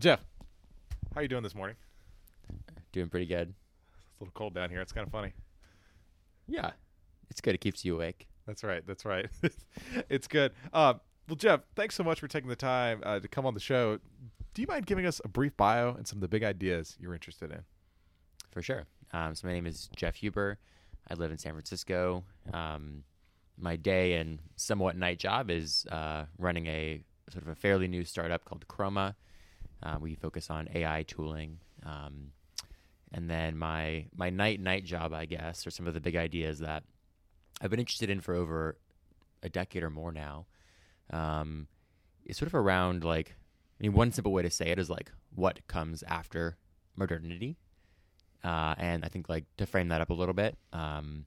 Well, Jeff, how are you doing this morning? Doing pretty good. It's a little cold down here. It's kind of funny. Yeah, it's good. It keeps you awake. That's right. That's right. it's good. Uh, well, Jeff, thanks so much for taking the time uh, to come on the show. Do you mind giving us a brief bio and some of the big ideas you're interested in? For sure. Um, so my name is Jeff Huber. I live in San Francisco. Um, my day and somewhat night job is uh, running a sort of a fairly new startup called Chroma. Uh, we focus on AI tooling. Um, and then my my night night job, I guess, are some of the big ideas that I've been interested in for over a decade or more now. Um, it's sort of around like, I mean, one simple way to say it is like what comes after modernity. Uh, and I think like to frame that up a little bit, um,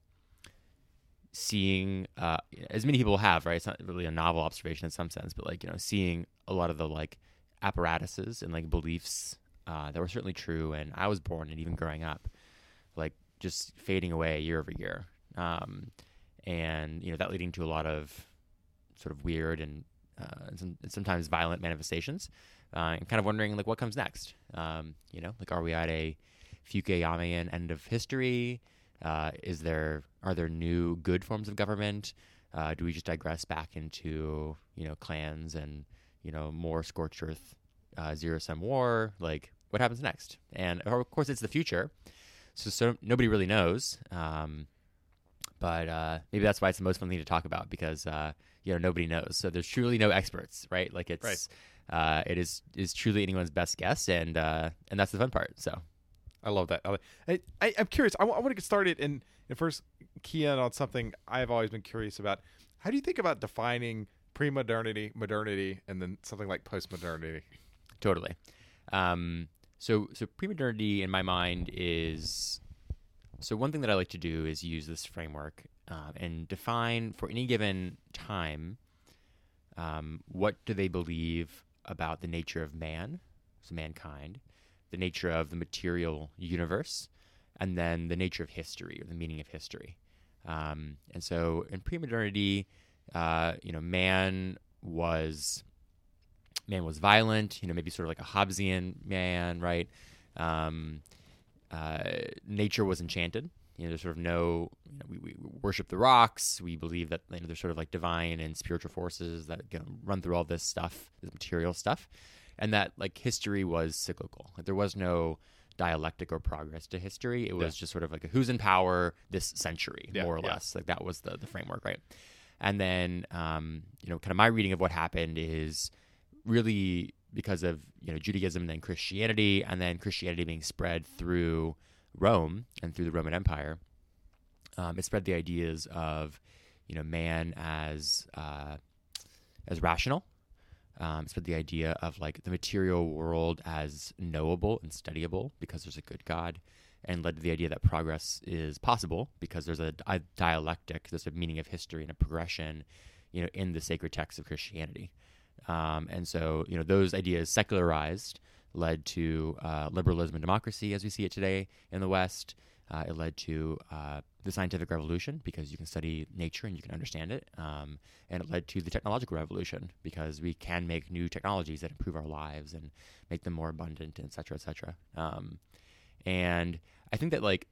seeing uh, as many people have, right? It's not really a novel observation in some sense, but like you know, seeing a lot of the like apparatuses and like beliefs uh, that were certainly true and I was born and even growing up, like just fading away year over year, um, and you know that leading to a lot of sort of weird and, uh, and, some, and sometimes violent manifestations, uh, and kind of wondering like what comes next. Um, you know, like are we at a Fukuyamian end of history? Uh, is there are there new good forms of government? Uh, do we just digress back into you know clans and you know more scorched earth, uh, zero sum war? Like what happens next? And of course, it's the future, so, so nobody really knows. Um, but uh, maybe that's why it's the most fun thing to talk about because uh, you know nobody knows. So there's truly no experts, right? Like it's Right. uh, it is is truly anyone's best guess, and uh, and that's the fun part. So I love that. I, I, I, I'm curious. I want to get started and, and first key in on something I've always been curious about. How do you think about defining pre-modernity, modernity, and then something like post-modernity? Totally. Um, so so pre-modernity in my mind is so one thing that I like to do is use this framework um, and define for any given time um, what do they believe about the nature of man, so mankind, the nature of the material universe, and then the nature of history or the meaning of history. Um, and so in pre-modernity, uh, you know, man was man was violent, you know, maybe sort of like a Hobbesian man, right? Um, uh, nature was enchanted. You know, there's sort of no, you know, we, we worship the rocks. We believe that you know, there's sort of like divine and spiritual forces that you know, run through all this stuff, this material stuff, and that like history was cyclical. Like, there was no dialectic or progress to history. It was Yeah. just sort of like a who's in power this century, Yeah, more or yeah. less. Like that was the the framework, right? And then, um, you know, kind of my reading of what happened is really because of you know Judaism and then Christianity, and then Christianity being spread through Rome and through the Roman Empire. Um, it spread the ideas of you know man as uh, as rational. Um, it spread the idea of like the material world as knowable and studyable because there's a good God, and led to the idea that progress is possible because there's a, a dialectic, there's a meaning of history and a progression, you know, in the sacred texts of Christianity. Um, and so, you know, those ideas secularized led to uh, liberalism and democracy as we see it today in the West. Uh, it led to uh, the scientific revolution because you can study nature and you can understand it. Um, and it led to the technological revolution because we can make new technologies that improve our lives and make them more abundant, et cetera, et cetera. Um, and I think that like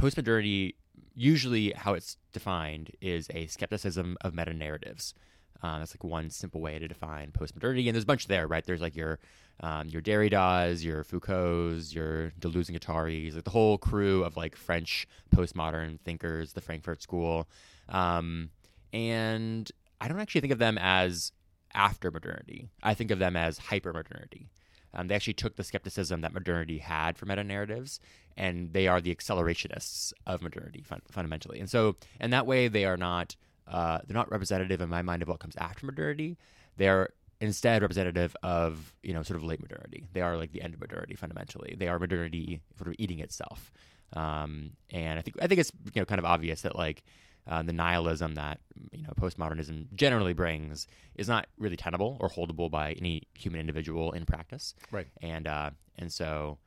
postmodernity, usually how it's defined is a skepticism of meta narratives. Um, that's like one simple way to define postmodernity, and there's a bunch there, right? There's like your um, your Derrida's, your Foucault's, your Deleuze and Guattari's, like the whole crew of like French postmodern thinkers, the Frankfurt School, um, and I don't actually think of them as after modernity. I think of them as hyper modernity. Um, they actually took the skepticism that modernity had for meta narratives, and they are the accelerationists of modernity fun- fundamentally. And so, in that way, they are not uh, they're not representative in my mind of what comes after modernity. They're instead representative of you know sort of late modernity. They are like the end of modernity fundamentally. They are modernity sort of eating itself. Um, and I think I think it's you know kind of obvious that like uh, the nihilism that you know postmodernism generally brings is not really tenable or holdable by any human individual in practice. Right. And uh, and so,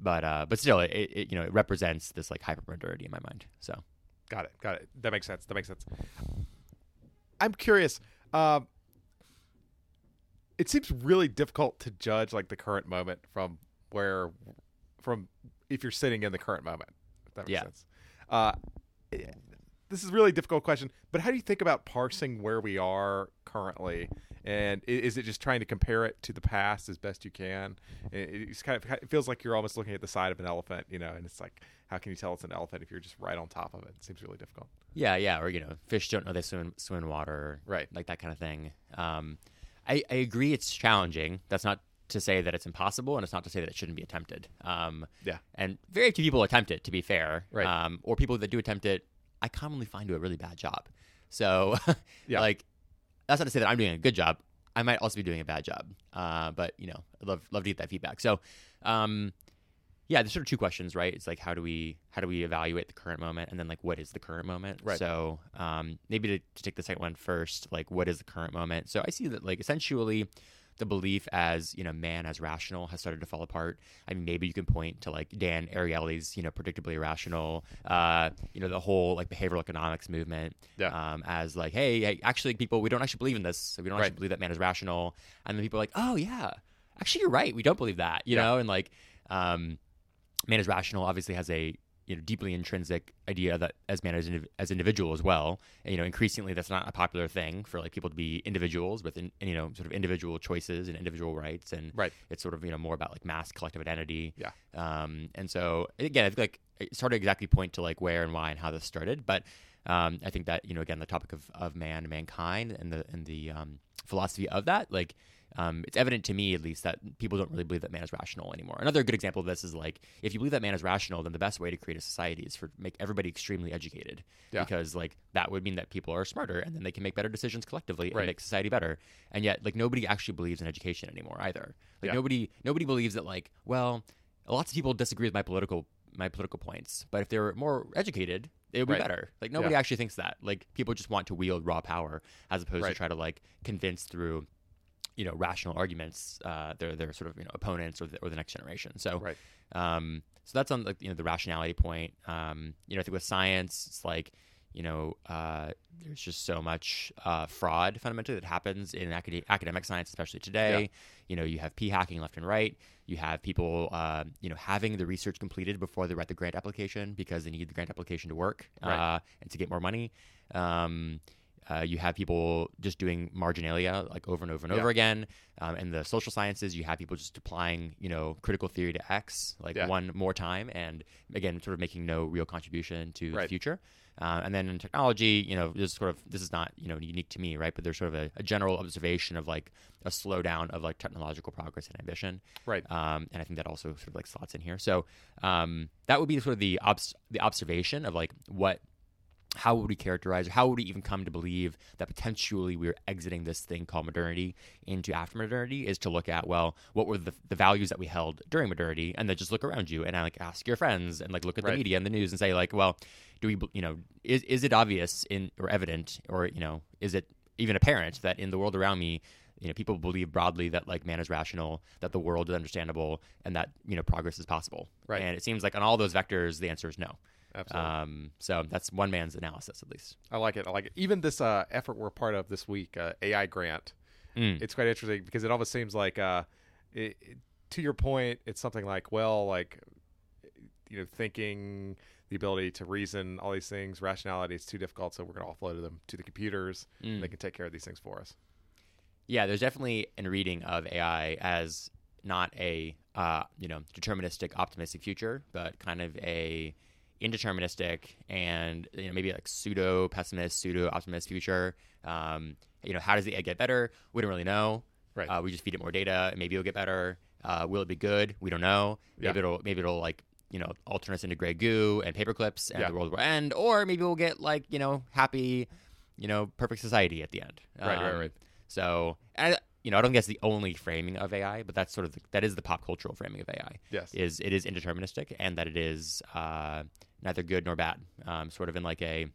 but uh, but still, it, it you know it represents this like hypermodernity in my mind. So Got it. Got it. That makes sense. That makes sense. I'm curious. Um, it seems really difficult to judge like the current moment from where, from if you're sitting in the current moment. If that makes Yeah. sense. Uh, this is a really difficult question, but how do you think about parsing where we are currently? And is it just trying to compare it to the past as best you can? It, it's kind of it feels like you're almost looking at the side of an elephant, you know, and it's like, how can you tell it's an elephant if you're just right on top of it? It seems really difficult. yeah, yeah, or you know, fish don't know they swim swim in water, Right. Like that kind of thing. Um, I I agree, it's challenging. That's not to say that it's impossible, and it's not to say that it shouldn't be attempted. Um, Yeah. and very few people attempt it. To be fair, Right. Um, or people that do attempt it, I commonly find do a really bad job. So, Yeah. like, that's not to say that I'm doing a good job. I might also be doing a bad job. Uh, but you know, I'd love love to get that feedback. So, um, yeah, there's sort of two questions, right? It's like how do we how do we evaluate the current moment, and then like what is the current moment? Right. So, um, maybe to, to take the second one first, like what is the current moment? So I see that like essentially the belief as you know man as rational has started to fall apart. I mean, maybe you can point to like Dan Ariely's you know predictably irrational, uh, you know the whole like behavioral economics movement, Yeah. um, as like hey, hey, actually people we don't actually believe in this, so we don't Right. actually believe that man is rational, and then people are like oh yeah, actually you're right, we don't believe that, you Yeah. know, and like um, man is rational obviously has a you know deeply intrinsic idea that as man as, indiv- as individual as well and, you know increasingly that's not a popular thing for like people to be individuals with in, you know sort of individual choices and individual rights and Right. it's sort of you know more about like mass collective identity Yeah. um and so again i think like it's hard to exactly point to like where and why and how this started but um i think that you know again the topic of of man mankind and the and the um philosophy of that like um, it's evident to me, at least, that people don't really believe that man is rational anymore. Another good example of this is like, if you believe that man is rational, then the best way to create a society is for make everybody extremely educated, Yeah. because like that would mean that people are smarter, and then they can make better decisions collectively Right. and make society better. And yet, like nobody actually believes in education anymore either. Like Yeah. nobody nobody believes that like, well, lots of people disagree with my political my political points, but if they were more educated, it would be Right. better. Like nobody Yeah. actually thinks that. Like people just want to wield raw power as opposed Right. to try to like convince through you know rational arguments uh their their sort of you know opponents or the, or the next generation so Right. um so that's on like you know the rationality point um you know i think with science it's like you know uh there's just so much uh fraud fundamentally that happens in acad- academic science especially today Yeah. you know you have p hacking left and right you have people uh, you know having the research completed before they write the grant application because they need the grant application to work Right. uh, and to get more money um, uh, you have people just doing marginalia like over and over and Yeah. over again. Um, in the social sciences, you have people just applying, you know, critical theory to X like Yeah. one more time, and again, sort of making no real contribution to Right. the future. Uh, and then in technology, you know, there's sort of this is not you know unique to me, right? But there's sort of a, a general observation of like a slowdown of like technological progress and ambition. Right. Um, and I think that also sort of like slots in here. So um, that would be sort of the obs- the observation of like what how would we characterize or how would we even come to believe that potentially we're exiting this thing called modernity into after modernity is to look at well what were the, the values that we held during modernity and then just look around you and like ask your friends and like look at Right. the media and the news and say like well do we you know is, is it obvious in or evident or you know is it even apparent that in the world around me you know people believe broadly that like man is rational that the world is understandable and that you know progress is possible Right. and it seems like on all those vectors the answer is no Absolutely. um, so that's one man's analysis, at least. I like it. I like it. Even this uh, effort we're part of this week, uh, AI grant. Mm. It's quite interesting because it almost seems like, uh, it, it- to your point, it's something like, well, like, you know, thinking, the ability to reason, all these things, rationality is too difficult, so we're going to offload them to the computers. Mm. They can take care of these things for us. Yeah, there's definitely a reading of AI as not a uh, you know deterministic, optimistic future, but kind of a indeterministic and you know maybe like pseudo pessimist, pseudo optimist future. Um, you know, how does the egg get better? We don't really know. Right. Uh, we just feed it more data. Maybe it'll get better. Uh, will it be good? We don't know. Maybe Yeah. it'll maybe it'll like you know alter us into gray goo and paper clips and Yeah. the world will end, or maybe we'll get like you know happy you know perfect society at the end. Right, right, Um, right. So, and, you know, I don't think that's the only framing of AI, but that's sort of the, that is the pop cultural framing of AI. Yes. Is it is indeterministic and that it is uh, neither good nor bad. Um, sort of in like a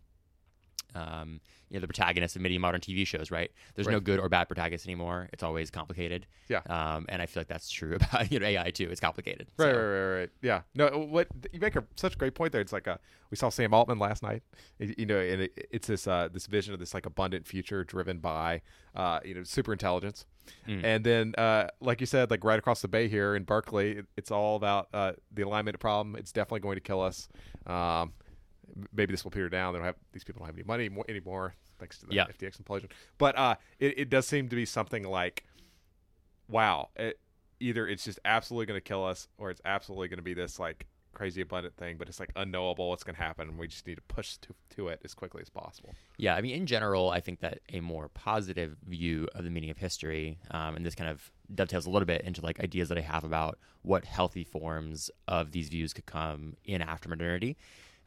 um, you know, the protagonist of many modern TV shows, right? There's no good or bad protagonist anymore. It's always complicated. Yeah. Um, and I feel like that's true about you know AI too. It's complicated. Right, So- right, right, right. Yeah. No, what you make a such a great point there. It's like a we saw Sam Altman last night. You know, and it, it's this uh, this vision of this like abundant future driven by uh, you know super intelligence. Mm. And then, uh, like you said, like right across the bay here in Berkeley, it, it's all about uh, the alignment problem. It's definitely going to kill us. Um, maybe this will peter down. They don't have these people don't have any money mo- anymore thanks to the Yeah. FTX implosion. But uh, it, it does seem to be something like, wow, it, either it's just absolutely going to kill us, or it's absolutely going to be this like crazy abundant thing. But it's like unknowable what's going to happen. and We just need to push to to it as quickly as possible. Yeah, I mean, in general, I think that a more positive view of the meaning of history, um, and this kind of dovetails a little bit into like ideas that I have about what healthy forms of these views could come in after modernity,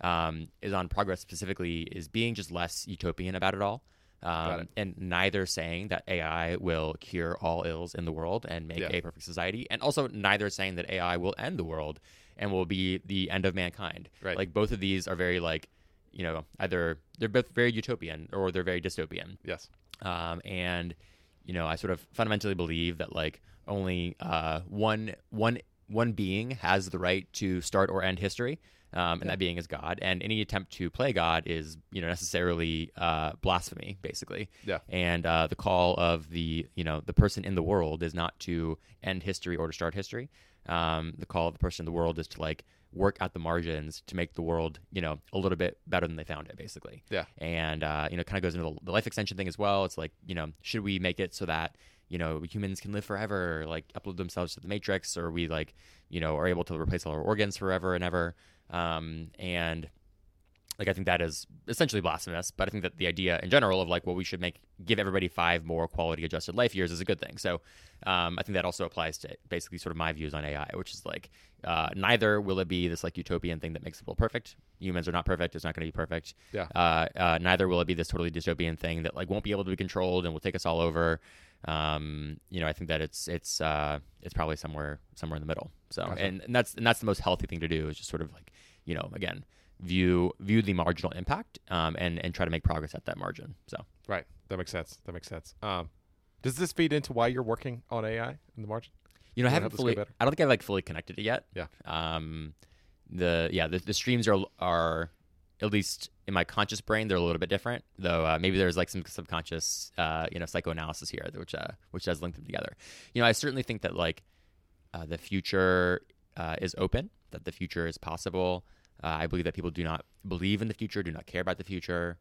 um, is on progress specifically is being just less utopian about it all. Um, it. and neither saying that AI will cure all ills in the world and make Yeah. a perfect society, and also neither saying that AI will end the world and will be the end of mankind. Right. Like both of these are very like, you know, either they're both very utopian or they're very dystopian. Yes. Um, and you know, I sort of fundamentally believe that like only uh, one one one being has the right to start or end history. Um, and that being is God, and any attempt to play God is, you know, necessarily uh, blasphemy, basically. Yeah. And uh, the call of the, you know, the person in the world is not to end history or to start history. Um, the call of the person in the world is to like work at the margins to make the world, you know, a little bit better than they found it, basically Yeah. and uh, you know, kind of goes into the, the life extension thing as well. It's like, you know, should we make it so that you know humans can live forever, or, like upload themselves to the matrix, or we like, you know, are able to replace all our organs forever and ever? Um, and like, I think that is essentially blasphemous. But I think that the idea in general of like, well, we should make give everybody five more quality adjusted life years is a good thing. So um, I think that also applies to basically sort of my views on AI, which is like uh, neither will it be this like utopian thing that makes the world perfect. Humans are not perfect. It's not going to be perfect. Yeah. Uh, uh, neither will it be this totally dystopian thing that like won't be able to be controlled and will take us all over. Um, you know, I think that it's it's uh, it's probably somewhere somewhere in the middle. So Gotcha. and, and that's and that's the most healthy thing to do is just sort of like you know again view view the marginal impact um, and and try to make progress at that margin. So Right. That makes sense. That makes sense. Um, does this feed into why you're working on AI in the margin? you know, I haven't help us get fully. I don't think I've like fully connected it yet. Yeah. Um, the yeah the, the streams are are at least in my conscious brain they're a little bit different though uh, maybe there's like some subconscious uh, you know psychoanalysis here which uh, which does link them together you know i certainly think that like uh, the future uh, is open that the future is possible uh, i believe that people do not believe in the future do not care about the future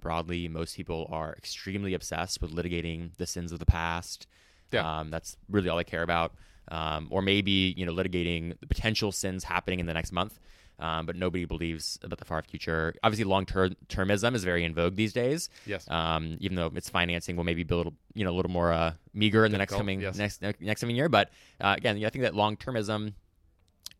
broadly most people are extremely obsessed with litigating the sins of the past Yeah. um, that's really all they care about. Um, or maybe you know litigating the potential sins happening in the next month. Um, but nobody believes about the far future. Obviously, long termism is very in vogue these days. Yes. Um, even though its financing will maybe be a little, you know, a little more uh, meager in the next coming yes. next next coming year. But uh, again, I think that long termism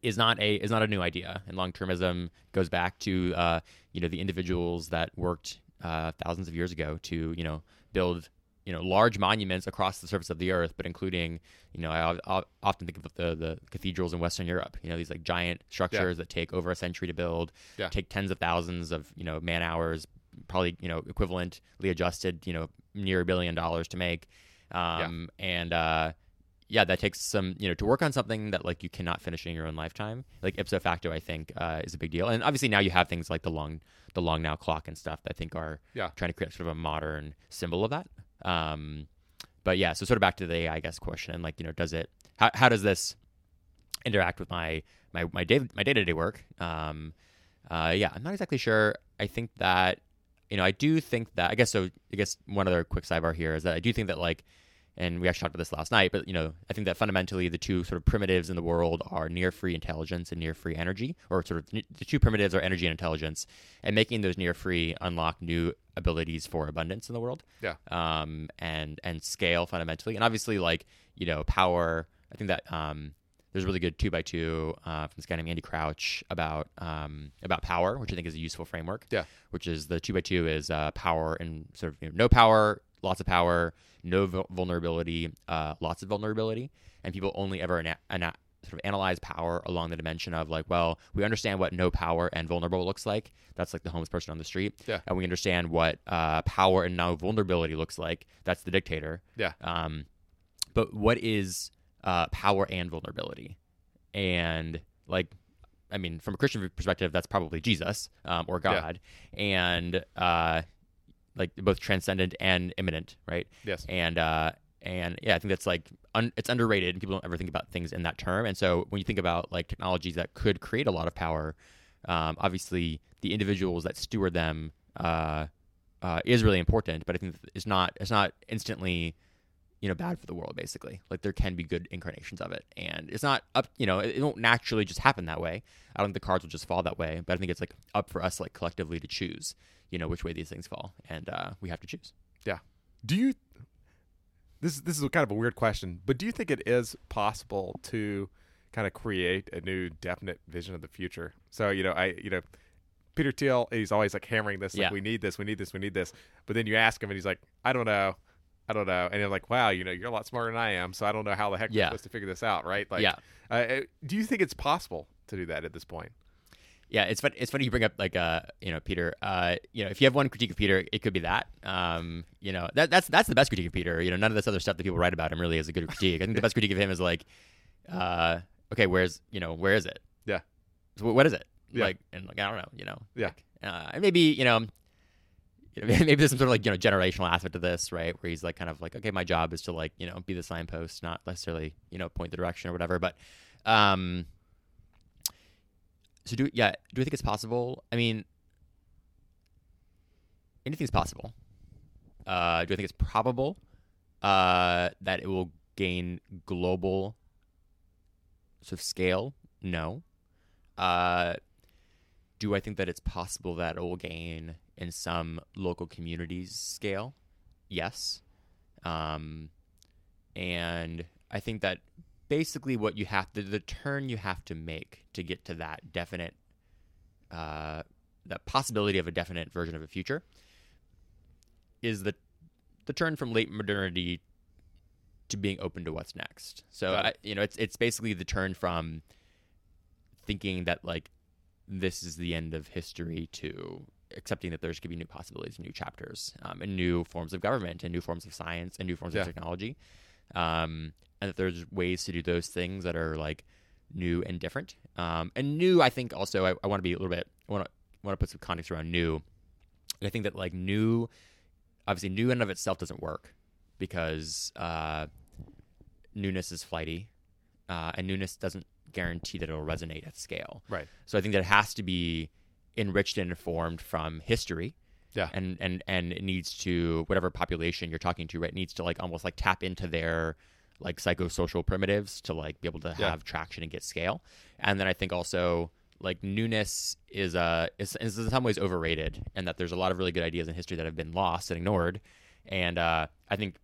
is not a is not a new idea, and long termism goes back to uh, you know the individuals that worked uh, thousands of years ago to you know build you know large monuments across the surface of the earth, but including you know I, I often think of the the cathedrals in Western Europe. You know these like giant structures that take over a century to build, Yeah. take tens of thousands of you know man hours, probably you know equivalently adjusted you know near a billion dollars to make, um, and uh, yeah, that takes some, you know, to work on something that like you cannot finish in your own lifetime. Like ipso facto, I think uh, is a big deal. And obviously now you have things like the long, the long now clock and stuff that I think are Yeah. trying to create sort of a modern symbol of that. Um, but yeah, so sort of back to the AI, I guess question, and like you know, does it? How how does this interact with my my my day my day to day work? Um, uh, yeah, I'm not exactly sure. I think that you know, I do think that I guess so. I guess one other quick sidebar here is that I do think that like and we actually talked about this last night, but you know, I think that fundamentally the two sort of primitives in the world are near free intelligence and near free energy, or sort of the two primitives are energy and intelligence, and making those near free unlock new abilities for abundance in the world. Yeah. Um, and and scale fundamentally, and obviously like you know power. I think that um, there's a really good two by two uh, from this guy named Andy Crouch about um, about power, which I think is a useful framework. Yeah. Which is the two by two is uh, power and sort of you know, no power, lots of power, no vul- vulnerability, uh, lots of vulnerability, and people only ever ana- ana- sort of analyze power along the dimension of like, well, we understand what no power and vulnerable looks like. That's like the homeless person on the street. Yeah. And we understand what uh, power and no vulnerability looks like. That's the dictator. Yeah. Um, but what is uh, power and vulnerability? And like, I mean, from a Christian perspective, that's probably Jesus um, or Yeah. God, and uh, like both transcendent and immanent, right? Yes. and uh, and yeah, I think that's like un- it's underrated, and people don't ever think about things in that term. And so when you think about like technologies that could create a lot of power, um, obviously the individuals that steward them uh, uh, is really important. But I think it's not it's not instantly you know bad for the world. Basically, like there can be good incarnations of it, and it's not up. You know, it, it won't naturally just happen that way. I don't think the cards will just fall that way. But I think it's like up for us like collectively to choose. You know which way these things fall, and uh, we have to choose. Yeah. Do you? This this is kind of a weird question, but do you think it is possible to kind of create a new definite vision of the future? So you know, I you know, Peter Thiel, he's always like hammering this, like Yeah. we need this, we need this, we need this. But then you ask him, and he's like, I don't know, I don't know, and you're like, wow, you know, you're a lot smarter than I am, so I don't know how the heck we're supposed to figure this out, right? Like, yeah. uh, uh, do you think it's possible to do that at this point? Yeah, it's fun. It's funny you bring up like uh, you know, Peter. Uh, you know, if you have one critique of Peter, it could be that. Um, you know, that that's that's the best critique of Peter. You know, none of this other stuff that people write about him really is a good critique. I think the best critique of him is like, uh, okay, where's you know, where is it? Yeah. So what is it? Yeah. Like, and like I don't know. You know. Yeah. Like, uh, and maybe you know. You know, Maybe there's some sort of like you know generational aspect to this, right? Where he's like kind of like, okay, my job is to like you know be the signpost, not necessarily you know point the direction or whatever. But, um, so do yeah do i think it's possible i mean anything's possible uh do i think it's probable uh that it will gain global sort of scale no uh do i think that it's possible that it will gain in some local communities scale yes. Um and i think that basically what you have to the turn you have to make to get to that definite uh that possibility of a definite version of a future is the the turn from late modernity to being open to what's next. So I, you know it's it's basically the turn from thinking that like this is the end of history to accepting that there's going to be new possibilities new chapters um, and new forms of government and new forms of science and new forms Yeah. of technology um, and that there's ways to do those things that are like new and different. Um, and new, I think also I, I want to be a little bit. I want to want to put some context around new. And I think that like new, obviously, new in and of itself doesn't work because uh, newness is flighty, uh, and newness doesn't guarantee that it'll resonate at scale. Right. So I think that it has to be enriched and informed from history. Yeah. And and and it needs to whatever population you're talking to, right? Needs to like almost like tap into their like psychosocial primitives to like be able to Yeah. have traction and get scale. And then I think also like newness is uh is, is in some ways overrated and that there's a lot of really good ideas in history that have been lost and ignored. And uh I think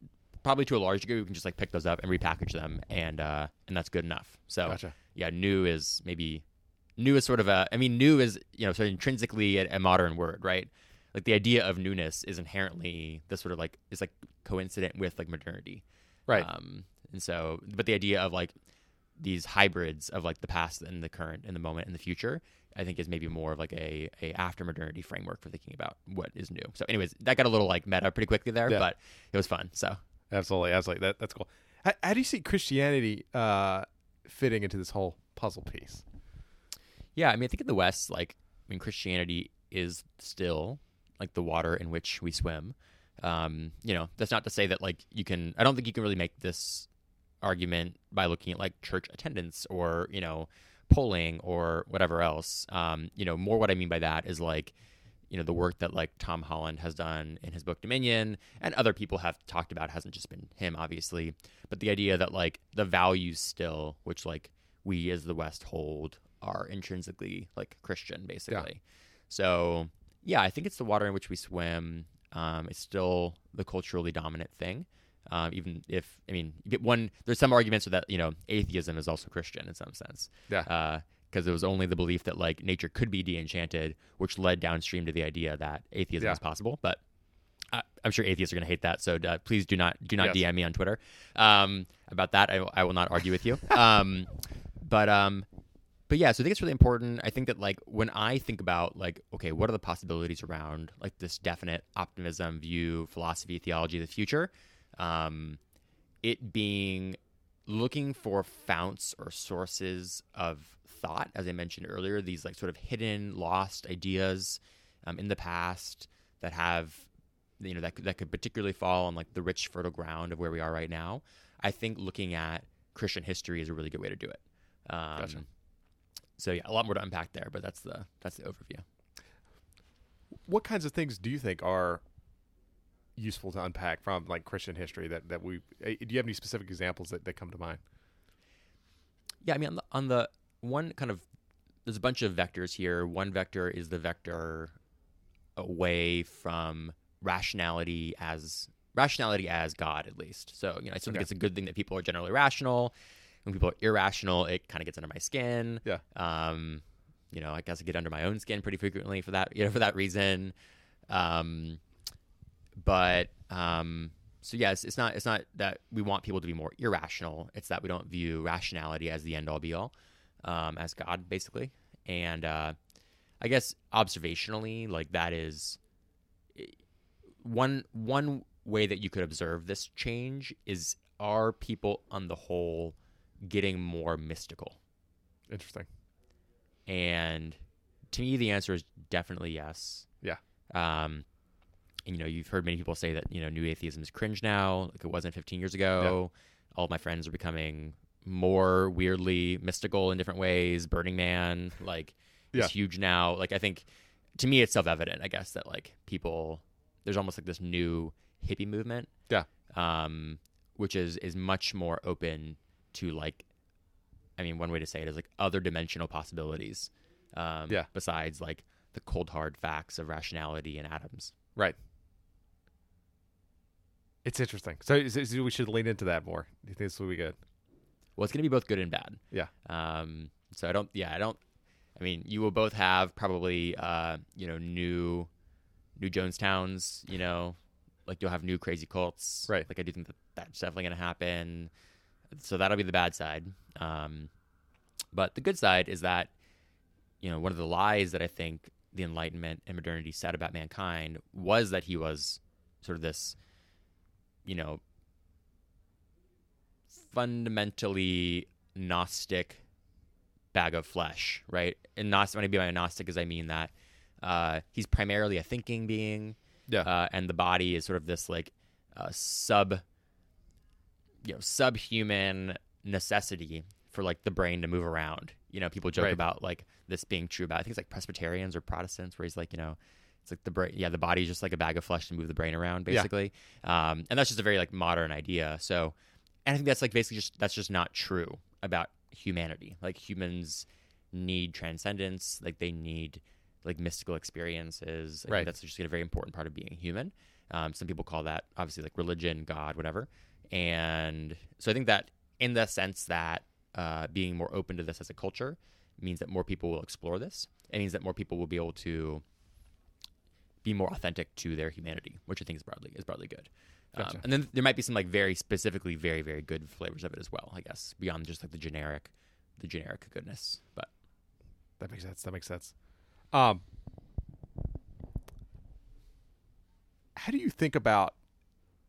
probably to a large degree we can just like pick those up and repackage them and uh and that's good enough. So Gotcha. yeah, new is maybe new is sort of a I mean new is you know sort of intrinsically a, a modern word, right? Like the idea of newness is inherently the sort of like is like coincident with like modernity, Right. Um, and so, but the idea of like these hybrids of like the past and the current and the moment and the future, I think is maybe more of like a a after modernity framework for thinking about what is new. So, anyways, that got a little like meta pretty quickly there, Yeah. but it was fun. So Absolutely, absolutely. That that's cool. How, how do you see Christianity uh, fitting into this whole puzzle piece? Yeah, I mean, I think in the West, like, I mean, Christianity is still like the water in which we swim. Um, you know, that's not to say that like you can. I don't think you can really make this argument by looking at like church attendance or you know polling or whatever else. Um, you know, more what I mean by that is like you know the work that like Tom Holland has done in his book Dominion and other people have talked about hasn't just been him obviously but the idea that like the values still which like we as the west hold are intrinsically like Christian basically so yeah I think it's the water in which we swim um, it's still the culturally dominant thing Um, even if I mean, one, there's some arguments that you know atheism is also Christian in some sense. Yeah. Because it was only the belief that like nature could be de-enchanted, which led downstream to the idea that atheism Yeah. is possible. But I, I'm sure atheists are going to hate that. So uh, please do not do not Yes. DM me on Twitter um, about that. I, will- I will not argue with you. Um, but um, but yeah, so I think it's really important. I think that like when I think about like, okay, what are the possibilities around like this definite optimism view, philosophy, theology of the future? Um, it being looking for founts or sources of thought, as I mentioned earlier, these like sort of hidden, lost ideas um, in the past that have, you know, that that could particularly fall on like the rich, fertile ground of where we are right now. I think looking at Christian history is a really good way to do it. Um, Gotcha. So yeah, a lot more to unpack there, but that's the that's the overview. What kinds of things do you think are useful to unpack from like Christian history that that we? eh, Do you have any specific examples that, that come to mind? Yeah, I mean, on the, on the one kind of, there's a bunch of vectors here. One vector is the vector away from rationality as rationality as God, at least. So, you know, I still Okay. think it's a good thing that people are generally rational. When people are irrational, it kind of gets under my skin. Yeah. Um, you know, I guess I get under my own skin pretty frequently for that, you know, for that reason. Um, but um, so yes, it's not it's not that we want people to be more irrational. It's that we don't view rationality as the end all be all, um, as God basically. And uh, I guess observationally, like that is one one way that you could observe this change is are people on the whole getting more mystical? Interesting. And to me, the answer is definitely yes. Yeah. Um, and, you know, you've heard many people say that you know new atheism is cringe now, like it wasn't 15 years ago. All my friends are becoming more weirdly mystical in different ways. Burning Man, like, Yeah. is huge now. Like, I think to me, it's self-evident, I guess, that like people, there's almost like this new hippie movement. Yeah. Um, which is is much more open to like I mean, one way to say it is like other dimensional possibilities. Um, Yeah. Besides like the cold hard facts of rationality and atoms. Right. It's interesting. So, we should lean into that more. Do you think this will be good? Well, it's going to be both good and bad. Yeah. Um, so I don't. Yeah, I don't. I mean, you will both have probably uh, you know new new Jonestowns. You know, like you'll have new crazy cults. Right. Like I do think that that's definitely going to happen. So that'll be the bad side. Um, but the good side is that you know one of the lies that I think the Enlightenment and modernity said about mankind was that he was sort of this, you know, fundamentally Gnostic bag of flesh, right? And Gnostic, when I mean by Gnostic, is I mean that uh, he's primarily a thinking being, Yeah. uh, and the body is sort of this like uh, sub, you know, subhuman necessity for like the brain to move around. You know, people joke Right. about like this being true about I think it's like Presbyterians or Protestants, where he's like, you know, it's like the brain, yeah, the body's just like a bag of flesh to move the brain around, Yeah. basically. Um, and that's just a very like modern idea. So, and I think that's like basically just that's just not true about humanity. Like humans need transcendence, like they need like mystical experiences. I Right. that's just a very important part of being human. Um, some people call that obviously like religion, God, whatever. And so I think that in the sense that uh, being more open to this as a culture means that more people will explore this. It means that more people will be able to be more authentic to their humanity, which I think is broadly is broadly good. Um, and then there might be some like very specifically very very good flavors of it as well. I guess beyond just like the generic, the generic goodness. But That makes sense. That makes sense. Um, how do you think about,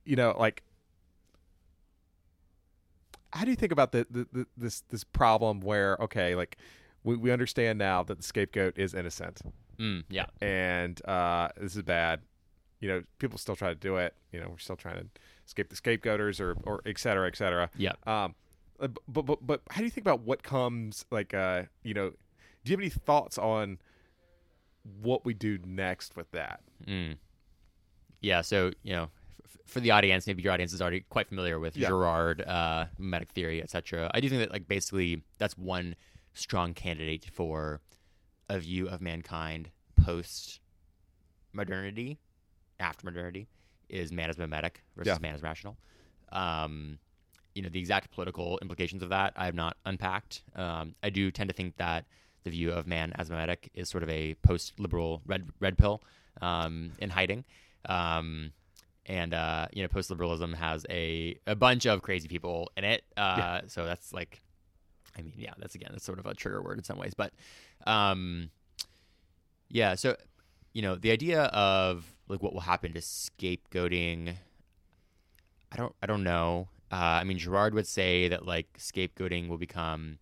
you know, like, how do you think about the, the, the this this problem where okay, like, we we understand now that the scapegoat is innocent, mm, yeah, and uh, this is bad. You know, people still try to do it. You know, we're still trying to escape the scapegoaters or or et cetera, et cetera. yeah. Um, uh, but but but how do you think about what comes? Like, uh, you know, do you have any thoughts on what we do next with that? Mm. Yeah, so you know, for the audience, maybe your audience is already quite familiar with Yeah. Girard, uh, mimetic theory, etc. I do think that, like, basically, that's one strong candidate for a view of mankind post modernity, after modernity, is man as mimetic versus Yeah. man as rational. Um, you know, the exact political implications of that I have not unpacked. Um, I do tend to think that the view of man as memetic is sort of a post-liberal red red pill um, in hiding. Um, and uh, you know, post-liberalism has a a bunch of crazy people in it. Uh, Yeah. So that's like, I mean, yeah, that's again, that's sort of a trigger word in some ways, but um, yeah. So you know, the idea of like what will happen to scapegoating. I don't. I don't know. Uh, I mean, Girard would say that like scapegoating will become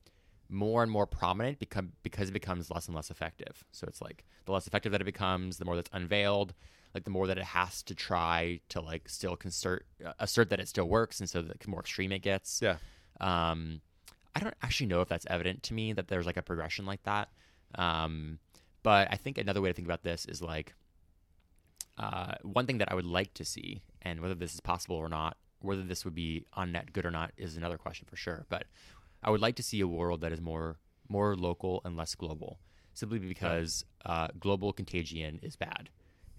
more and more prominent become because it becomes less and less effective. So it's like the less effective that it becomes, the more that's unveiled, like the more that it has to try to like still concert, uh, assert that it still works, and so the more extreme it gets. Yeah. Um, I don't actually know if that's evident to me that there's like a progression like that. Um, but I think another way to think about this is like uh, one thing that I would like to see, and whether this is possible or not, whether this would be on net good or not is another question for sure. But I would like to see a world that is more more local and less global, simply because uh, global contagion is bad.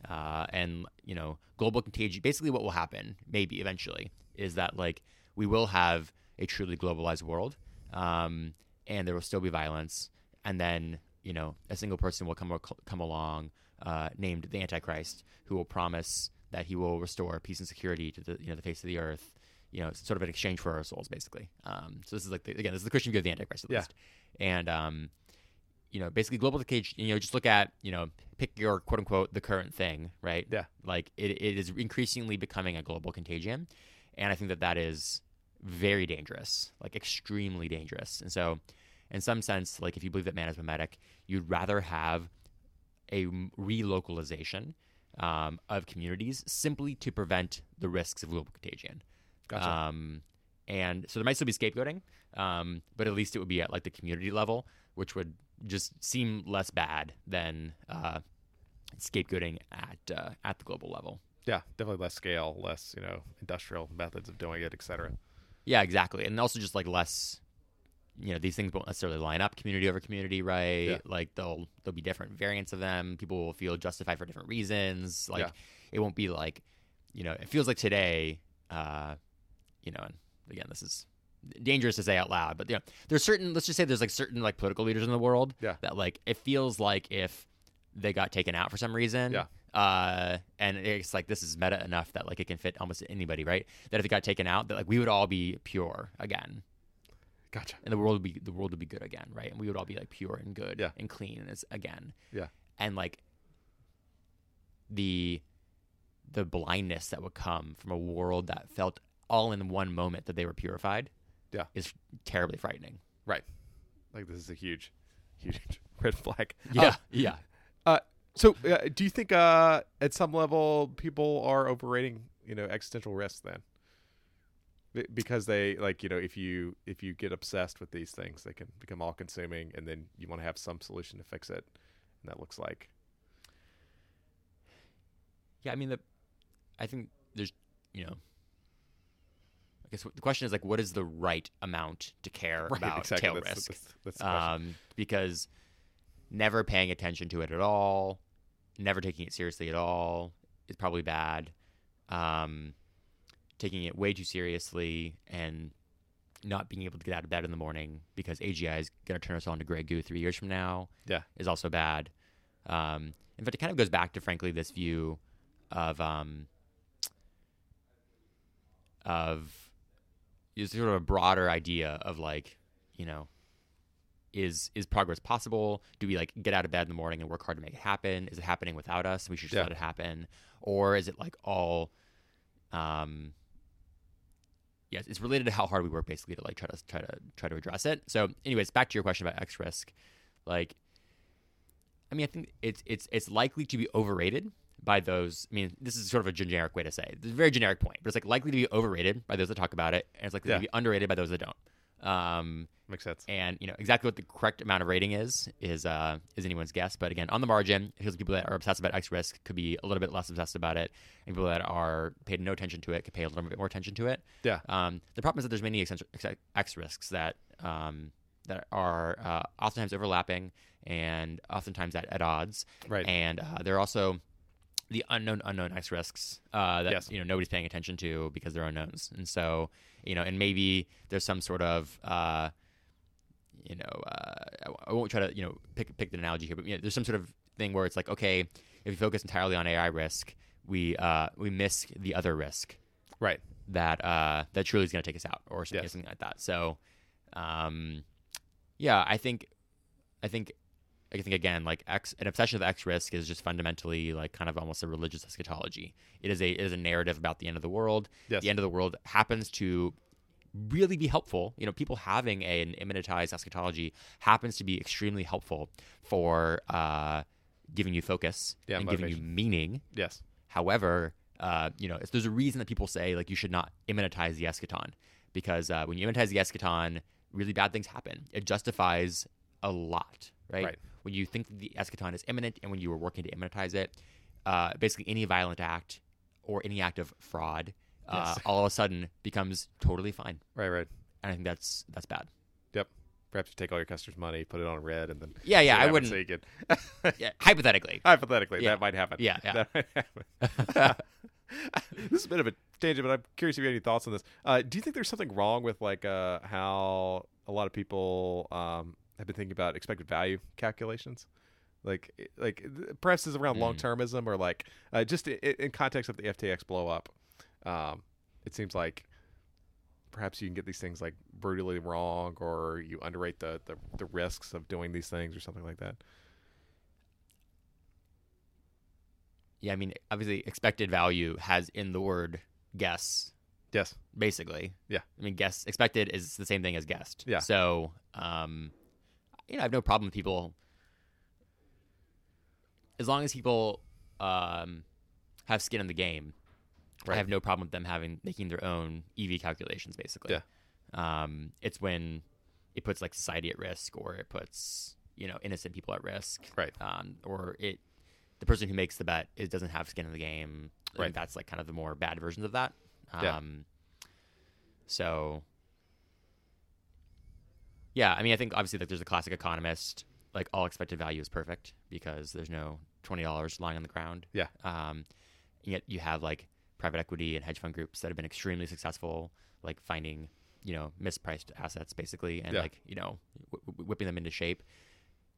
Uh, and you know, global contagion. Basically, what will happen, maybe eventually, is that like we will have a truly globalized world, um, and there will still be violence, and then you know, a single person will come come along, uh, named the Antichrist, who will promise that he will restore peace and security to the you know the face of the earth. You know, sort of in exchange for our souls, basically. Um, so this is like the, again, this is the Christian view of the Antichrist, at Yeah. least. And um, you know, basically, global contagion. You know, just look at you know, pick your quote unquote the current thing, right? Yeah. Like it, it is increasingly becoming a global contagion, and I think that that is very dangerous, like extremely dangerous. And so, in some sense, like if you believe that man is mimetic, you'd rather have a relocalization um, of communities simply to prevent the risks of global contagion. Gotcha. Um, and so there might still be scapegoating, um, but at least it would be at like the community level, which would just seem less bad than uh, scapegoating at uh, at the global level. yeah, definitely less scale, less you know industrial methods of doing it, etc. Yeah, exactly, and also just like less. You know, these things won't necessarily line up community over community, right? Yeah. Like they'll there'll be different variants of them. People will feel justified for different reasons. Like Yeah. it won't be like, you know, it feels like today. Uh, you know, and again, this is dangerous to say out loud, but you know, there's certain. Let's just say there's like certain like political leaders in the world Yeah. that like it feels like if they got taken out for some reason, Yeah. uh, and it's like this is meta enough that like it can fit almost anybody, right? That if it got taken out, that like we would all be pure again, Gotcha. and the world would be the world would be good again, right? And we would all be like pure and good Yeah. and clean as again. Yeah. And like the the blindness that would come from a world that felt all in one moment that they were purified, Yeah. is terribly frightening. Right. Like this is a huge, huge red flag. Yeah, yeah. Uh, so, uh, do you think uh, at some level people are overrating, you know, existential risks then? Be- Because they like, you know, if you if you get obsessed with these things, they can become all consuming, and then you want to have some solution to fix it, and that looks like Yeah, I mean the, I think there's, you know, guess the question is like, what is the right amount to care about tail That's, risk? that's, that's. Um, because never paying attention to it at all, never taking it seriously at all is probably bad. Um, taking it way too seriously and not being able to get out of bed in the morning because AGI is going to turn us on to Grey Goo three years from now Yeah. is also bad. Um, in fact, it kind of goes back to, frankly, this view of um, of is sort of a broader idea of like, you know, is is progress possible? Do we like get out of bed in the morning and work hard to make it happen? Is it happening without us? We should just Yeah. let it happen, or is it like all, um, yes, it's related to how hard we work basically to like try to try to try to address it. So, anyways, back to your question about X risk, like, I mean, I think it's it's it's likely to be overrated by those. I mean, this is sort of a generic way to say it. It's a very generic point, but it's like likely to be overrated by those that talk about it, and it's likely Yeah. to be underrated by those that don't. Um, Makes sense. and you know exactly what the correct amount of rating is is uh, is anyone's guess. But again, on the margin, because people that are obsessed about X risk could be a little bit less obsessed about it, and people that are paid no attention to it could pay a little bit more attention to it. Yeah. Um, the problem is that there's many X, X risks that um, that are uh, oftentimes overlapping and oftentimes at, at odds. Right. And uh, they're also the unknown unknown X risks uh, that Yes. you know nobody's paying attention to because they're unknowns, and so you know, and maybe there's some sort of uh, you know, uh, I- I won't try to you know pick pick the analogy here, but you know, there's some sort of thing where it's like, okay, if we focus entirely on AI risk, we uh, we miss the other risk Right. that uh, that truly is going to take us out, or something, Yes. something like that. So, um, yeah, I think, I think, I think again, like X, an obsession with X risk is just fundamentally like kind of almost a religious eschatology. It is a it is a narrative about the end of the world. Yes. The end of the world happens to really be helpful. You know, people having a, an immanentized eschatology happens to be extremely helpful for uh, giving you focus Yeah, and giving you meaning. Yes. However, uh, you know, there's a reason that people say like you should not immanentize the eschaton because uh, when you immanentize the eschaton, really bad things happen. It justifies a lot, right? Right. When you think the eschaton is imminent and when you are working to immanentize it, uh, basically any violent act or any act of fraud, uh, Yes. all of a sudden becomes totally fine. Right. Right. And I think that's that's bad. Yep. Perhaps you take all your customers' money, put it on red, and then Yeah, yeah, I wouldn't. You can, Yeah, hypothetically. hypothetically, Yeah. that might happen. Yeah, yeah. That might happen. this is a bit of a tangent, but I'm curious if you have any thoughts on this. Uh, do you think there's something wrong with like uh, how a lot of people um, have been thinking about expected value calculations? Like, like perhaps is around Mm. long termism or like uh, just in, in context of the FTX blow up. Um, it seems like perhaps you can get these things like brutally wrong, or you underrate the, the the risks of doing these things, or something like that. Yeah, I mean, obviously, expected value has in the word guess Yes. basically. Yeah. I mean, guess expected is the same thing as guessed. Yeah. So, um, you know, I have no problem with people as long as people um, have skin in the game. Right. I have no problem with them having making their own EV calculations. Basically, Yeah. Um, it's when it puts like society at risk, or it puts you know innocent people at risk, Right. Um, or it the person who makes the bet is doesn't have skin in the game. Right. That's like kind of the more bad versions of that. Yeah. Um, so, yeah, I mean, I think obviously like there's a classic economist, like all expected value is perfect because there's no twenty dollars lying on the ground. Yeah. Um, yet you have like private equity and hedge fund groups that have been extremely successful, like finding you know mispriced assets basically, and Yeah. like you know w- w- whipping them into shape.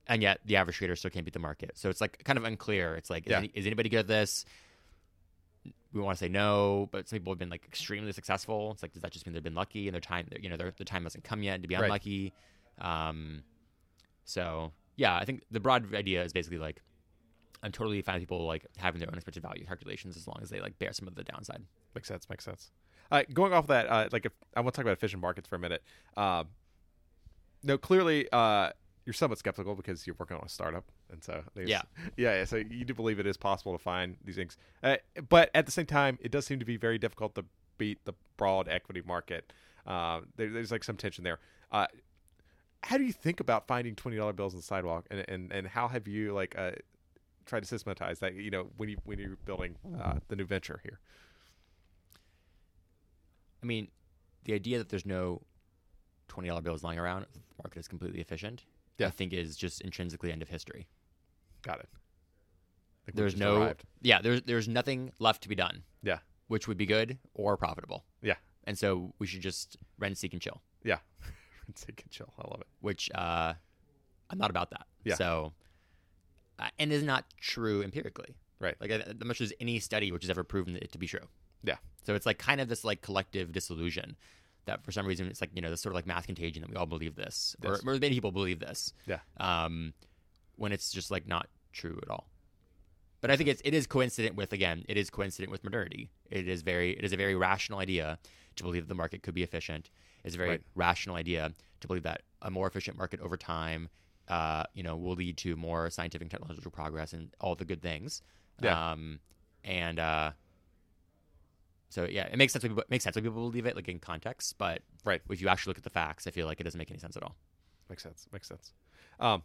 And yet the average trader still can't beat the market. So it's like kind of unclear. It's like, is, Yeah. any, is anybody good at this? We want to say no, but some people have been like extremely successful. It's like, does that just mean they've been lucky and their time, you know, their the time hasn't come yet to be Right. unlucky? Um, so yeah, I think the broad idea is basically like, I'm totally fine with people like having their own expected value calculations as long as they like bear some of the downside. Makes sense. Makes sense. Uh, going off that, uh, like if I want to talk about efficient markets for a minute. Um, no, clearly uh, you're somewhat skeptical because you're working on a startup, and so Yeah. yeah, yeah. So you do believe it is possible to find these things, uh, but at the same time, it does seem to be very difficult to beat the broad equity market. Uh, there, there's like some tension there. Uh, how do you think about finding twenty dollar bills on the sidewalk, and, and and how have you like uh, tried to systematize that? You know, when you when you're building uh, the new venture here. I mean, the idea that there's no twenty dollar bills lying around, the market is completely efficient. Yeah. I think is just intrinsically end of history. Got it. Like There's no, arrived. yeah, there's there's nothing left to be done. Yeah. which would be good or profitable. Yeah. and so we should just rent, seek, and chill. Yeah. Take a chill. I love it. Which uh, I'm not about that. Yeah. So, uh, and is not true empirically. Right. Like as much as any study which has ever proven it to be true. Yeah. So it's like kind of this like collective disillusion that for some reason it's like you know this sort of like mass contagion that we all believe this or, or many people believe this. Yeah. Um, when it's just like not true at all. But I think it's it is coincident with again it is coincident with modernity. It is very it is a very rational idea to believe that the market could be efficient. It's a very Right. rational idea to believe that a more efficient market over time, uh, you know, will lead to more scientific and technological progress and all the good things. Yeah. Um, and uh, so yeah, it makes sense. People, it makes sense when people believe it, like in context. But Right. if you actually look at the facts, I feel like it doesn't make any sense at all. Makes sense. Makes sense. Um,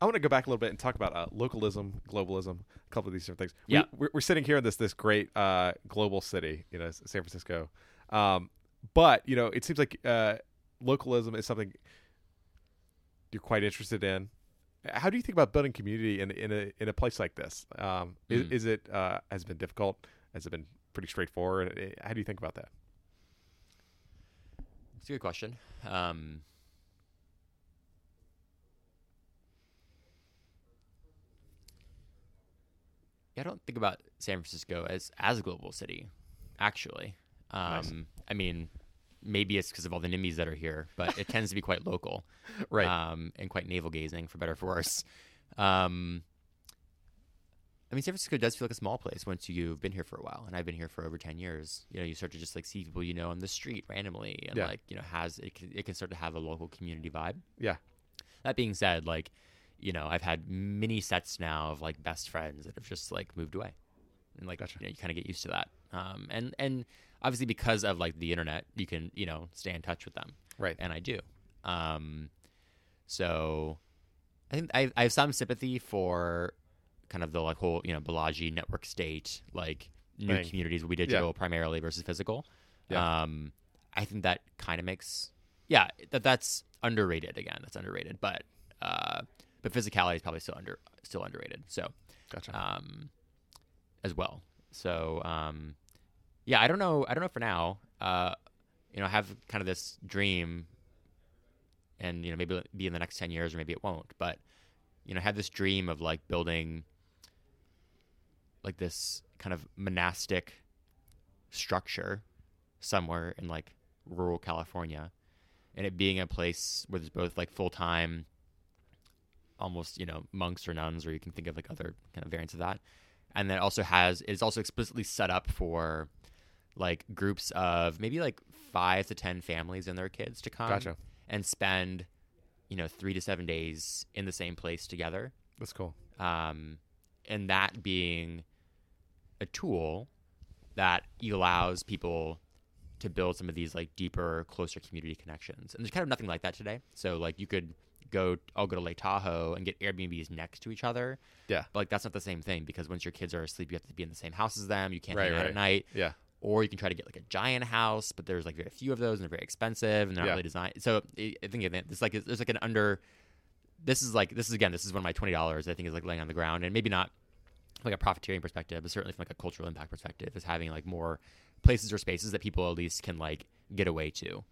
I want to go back a little bit and talk about uh, localism, globalism, a couple of these different things. We- Yeah. we're, we're sitting here in this this great uh, global city, you know, San Francisco. Um, but you know, it seems like uh, localism is something you're quite interested in. How do you think about building community in in a in a place like this? Um, is, Mm. is it uh, has it been difficult? Has it been pretty straightforward? Eh, How do you think about that? It's a good question. Um, yeah, I don't think about San Francisco as as a global city, actually. Um, Nice. I mean, maybe it's because of all the NIMBYs that are here, but it tends to be quite local, Right. Um, and quite navel gazing, for better or for worse. Um, I mean, San Francisco does feel like a small place once you've been here for a while, and I've been here for over ten years. You know, you start to just like see people you know on the street randomly, and Yeah. like you know has it can, it can start to have a local community vibe. Yeah. That being said, like you know, I've had many sets now of like best friends that have just like moved away, and like Gotcha. you, know, you kind of get used to that. Um, and and obviously because of like the internet, you can you know stay in touch with them Right. and I do. Um, so I think I, I have some sympathy for kind of the like whole you know Balaji network state like new communities will be digital primarily versus physical. Yeah. Um, I think that kind of makes yeah that that's underrated again. That's underrated, but uh, but physicality is probably still under still underrated. So Gotcha. um, as well. So um, yeah, I don't know. I don't know for now. Uh, you know, I have kind of this dream, and you know, maybe it'll be in the next ten years, or maybe it won't. But you know, I have this dream of like building like this kind of monastic structure somewhere in like rural California, and it being a place where there's both like full time almost you know monks or nuns or you can think of like other kind of variants of that and then it also has it's also explicitly set up for like groups of maybe like five to ten families and their kids to come Gotcha. and spend you know three to seven days in the same place together That's cool. um, and that being a tool that allows people to build some of these like deeper, closer community connections. And there's kind of nothing like that today. So like you could go, I'll go to Lake Tahoe and get Airbnbs next to each other. Yeah. But like that's not the same thing because once your kids are asleep, you have to be in the same house as them. You can't Right, hang out right. at night. Yeah. Or you can try to get like a giant house, but there's like very few of those and they're very expensive and they're Yeah. not really designed. So I I think it's like there's like an under. This is like this is again this is one of my twenty dollars I think is like laying on the ground and maybe not like a profiteering perspective, but certainly from like a cultural impact perspective, is having like more places or spaces that people at least can like get away to.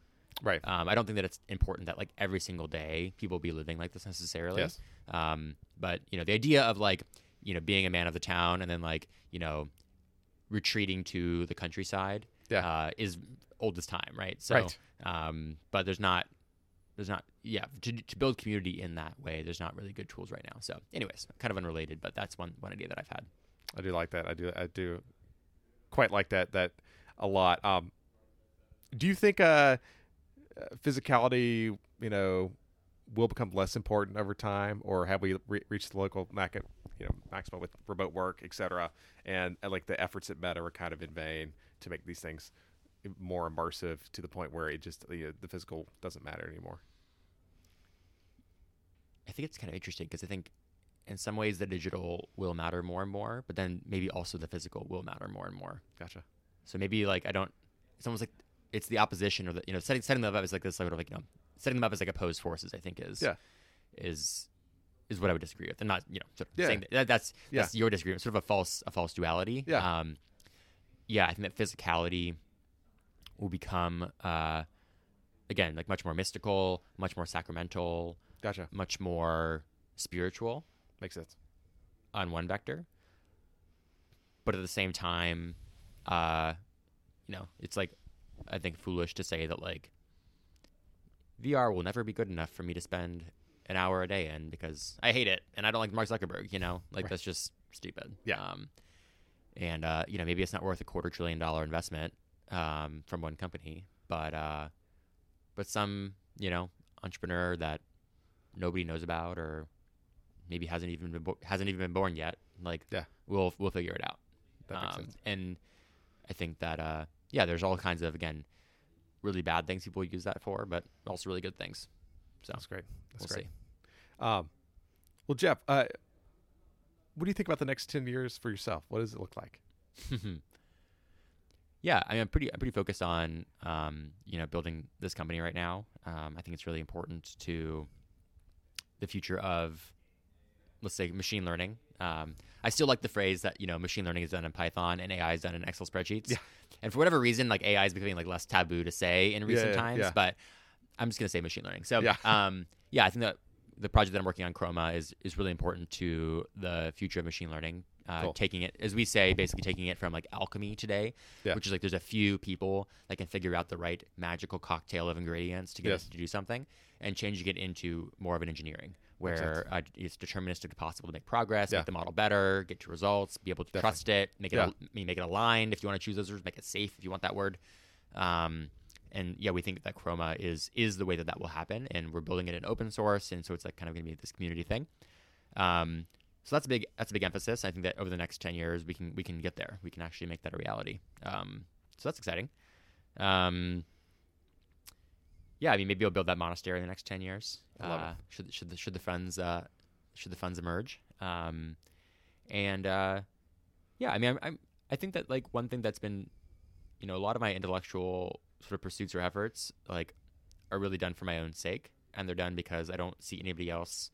Right. Um, I don't think that it's important that like every single day people be living like this necessarily. Yes. Um, but you know, the idea of like you know being a man of the town and then like you know retreating to the countryside Yeah. uh, is old as time, right? So, Right. um, but there's not there's not yeah to, to build community in that way. There's not really good tools right now. So, anyways, kind of unrelated, but that's one one idea that I've had. I do like that. I do. I do quite like that. That a lot. Um, do you think uh, physicality, you know, will become less important over time, or have we re- reached the local market you know maximum with remote work, et cetera, and, and like the efforts at Meta are kind of in vain to make these things more immersive to the point where it just you know, the physical doesn't matter anymore. I think it's kind of interesting because I think in some ways the digital will matter more and more, but then maybe also the physical will matter more and more. Gotcha. So maybe like I don't. It's almost like it's the opposition or the you know setting setting them up as like this sort of like you know setting them up as like opposed forces. I think is Yeah. is is what I would disagree with. I'm not you know sort of Yeah. saying that, that that's Yeah. that's your disagreement. Sort of a false a false duality. Yeah. Um, yeah. I think that physicality will become uh, again like much more mystical, much more sacramental, Gotcha. much more spiritual Makes sense. on one vector, but at the same time, uh, you know, it's like I think foolish to say that like VR will never be good enough for me to spend an hour a day in because I hate it and I don't like Mark Zuckerberg. You know, like Right. that's just stupid. Yeah. Um, and uh, you know, maybe it's not worth a quarter trillion dollar investment um, from one company, but uh, but some you know entrepreneur that nobody knows about or maybe hasn't even been bo- hasn't even been born yet. Like, Yeah. we'll we'll figure it out. Um. And I think that uh, yeah, there's all kinds of again really bad things people use that for, but also really good things. So That's great. That's we'll great. Um, well, Jeff, uh, what do you think about the next ten years for yourself? What does it look like? yeah, I mean, I'm pretty I'm pretty focused on um, you know building this company right now. Um, I think it's really important to the future of let's say machine learning. Um, I still like the phrase that you know machine learning is done in Python and AI is done in Excel spreadsheets. Yeah. And for whatever reason, like AI is becoming like less taboo to say in recent yeah, times. yeah. But I'm just gonna say machine learning. So Yeah. um, yeah, I think that the project that I'm working on, Chroma, is is really important to the future of machine learning. Uh, Cool. Taking it, as we say, basically taking it from like alchemy today, Yeah. which is like there's a few people that can figure out the right magical cocktail of ingredients to get Yes. us to do something, and changing it into more of an engineering where uh, it's deterministic possible to make progress, Yeah. make the model better, get to results, be able to Definitely. trust it, make it Yeah. al- make it aligned if you want to choose those words, make it safe if you want that word. Um, and yeah, we think that Chroma is is the way that that will happen, and we're building it in open source, and so it's like kind of going to be this community thing. Um, so that's a big that's a big emphasis. I think that over the next ten years, we can we can get there. We can actually make that a reality. Um, so that's exciting. Um, yeah, I mean, maybe we'll build that monastery in the next ten years. I love it. uh, Should should the should the funds uh, should the funds emerge? Um, and uh, yeah, I mean, I'm, I'm I think that like one thing that's been, you know, a lot of my intellectual sort of pursuits or efforts like are really done for my own sake, and they're done because I don't see anybody else.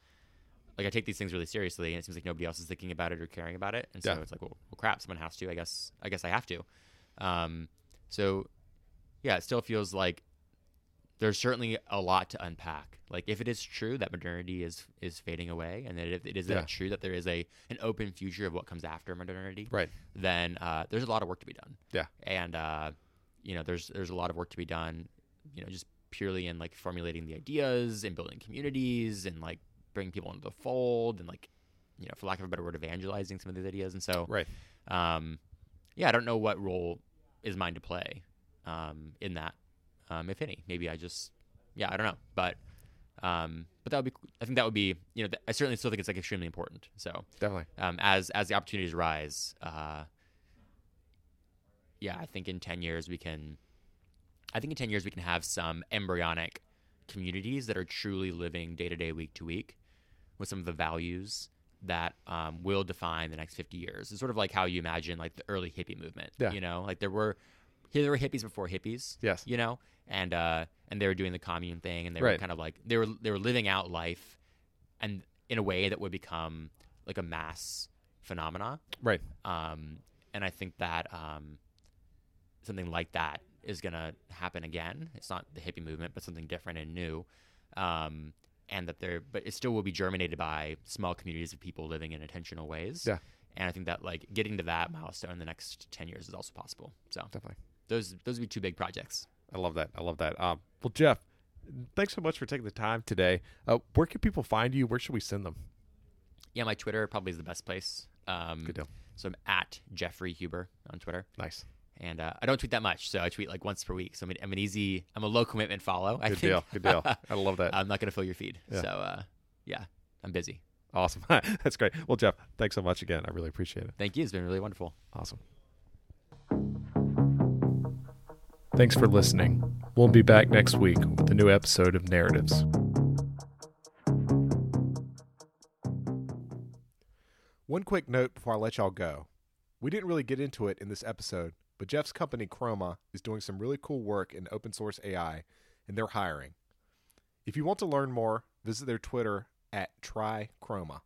Like I take these things really seriously, and it seems like nobody else is thinking about it or caring about it, and so Yeah. it's like, well, well, crap, someone has to. I guess, I guess I have to. Um, so, yeah, it still feels like there's certainly a lot to unpack. Like if it is true that modernity is is fading away, and that if it is Yeah. that true that there is a an open future of what comes after modernity, Right. then uh, there's a lot of work to be done. Yeah. and uh, you know, there's there's a lot of work to be done. You know, just purely in like formulating the ideas and building communities and like bringing people into the fold and like you know, for lack of a better word, evangelizing some of these ideas. And so, Right. um, yeah, I don't know what role is mine to play um, in that, um, if any. Maybe I just, yeah, I don't know, but um, but that would be. I think that would be. You know, th- I certainly still think it's like extremely important. So Definitely. um, as as the opportunities rise, uh, yeah, I think in ten years we can. I think in ten years we can have some embryonic communities that are truly living day to day, week to week, with some of the values that um, will define the next 50 years. It's sort of like how you imagine like the early hippie movement. Yeah. You know, like there were there were hippies before hippies. Yes. You know, and uh, and they were doing the commune thing, and they were kind of like they were they were living out life, and in a way that would become like a mass phenomena. Right. Um, and I think that um, something like that is going to happen again. It's not the hippie movement, but something different and new. Um, and that there, but it still will be germinated by small communities of people living in intentional ways. Yeah. And I think that like getting to that milestone in the next ten years is also possible. So Definitely. those those would be two big projects. I love that. I love that. Um, well, Jeff, thanks so much for taking the time today. Uh, where can people find you? Where should we send them? Yeah, my Twitter probably is the best place. Um, Good deal. So I'm at Jeffrey Huber on Twitter. Nice. And uh, I don't tweet that much, so I tweet like once per week. So I'm an, I'm an easy, I'm a low commitment follow. I Good think. deal. Good deal. I love that. I'm not gonna fill your feed, Yeah. so uh, yeah, I'm busy. Awesome. That's great. Well, Jeff, thanks so much again. I really appreciate it. Thank you. It's been really wonderful. Awesome. Thanks for listening. We'll be back next week with a new episode of Narratives. One quick note before I let y'all go. We didn't really get into it in this episode, but Jeff's company Chroma is doing some really cool work in open source AI, and they're hiring. If you want to learn more, visit their Twitter at trychroma.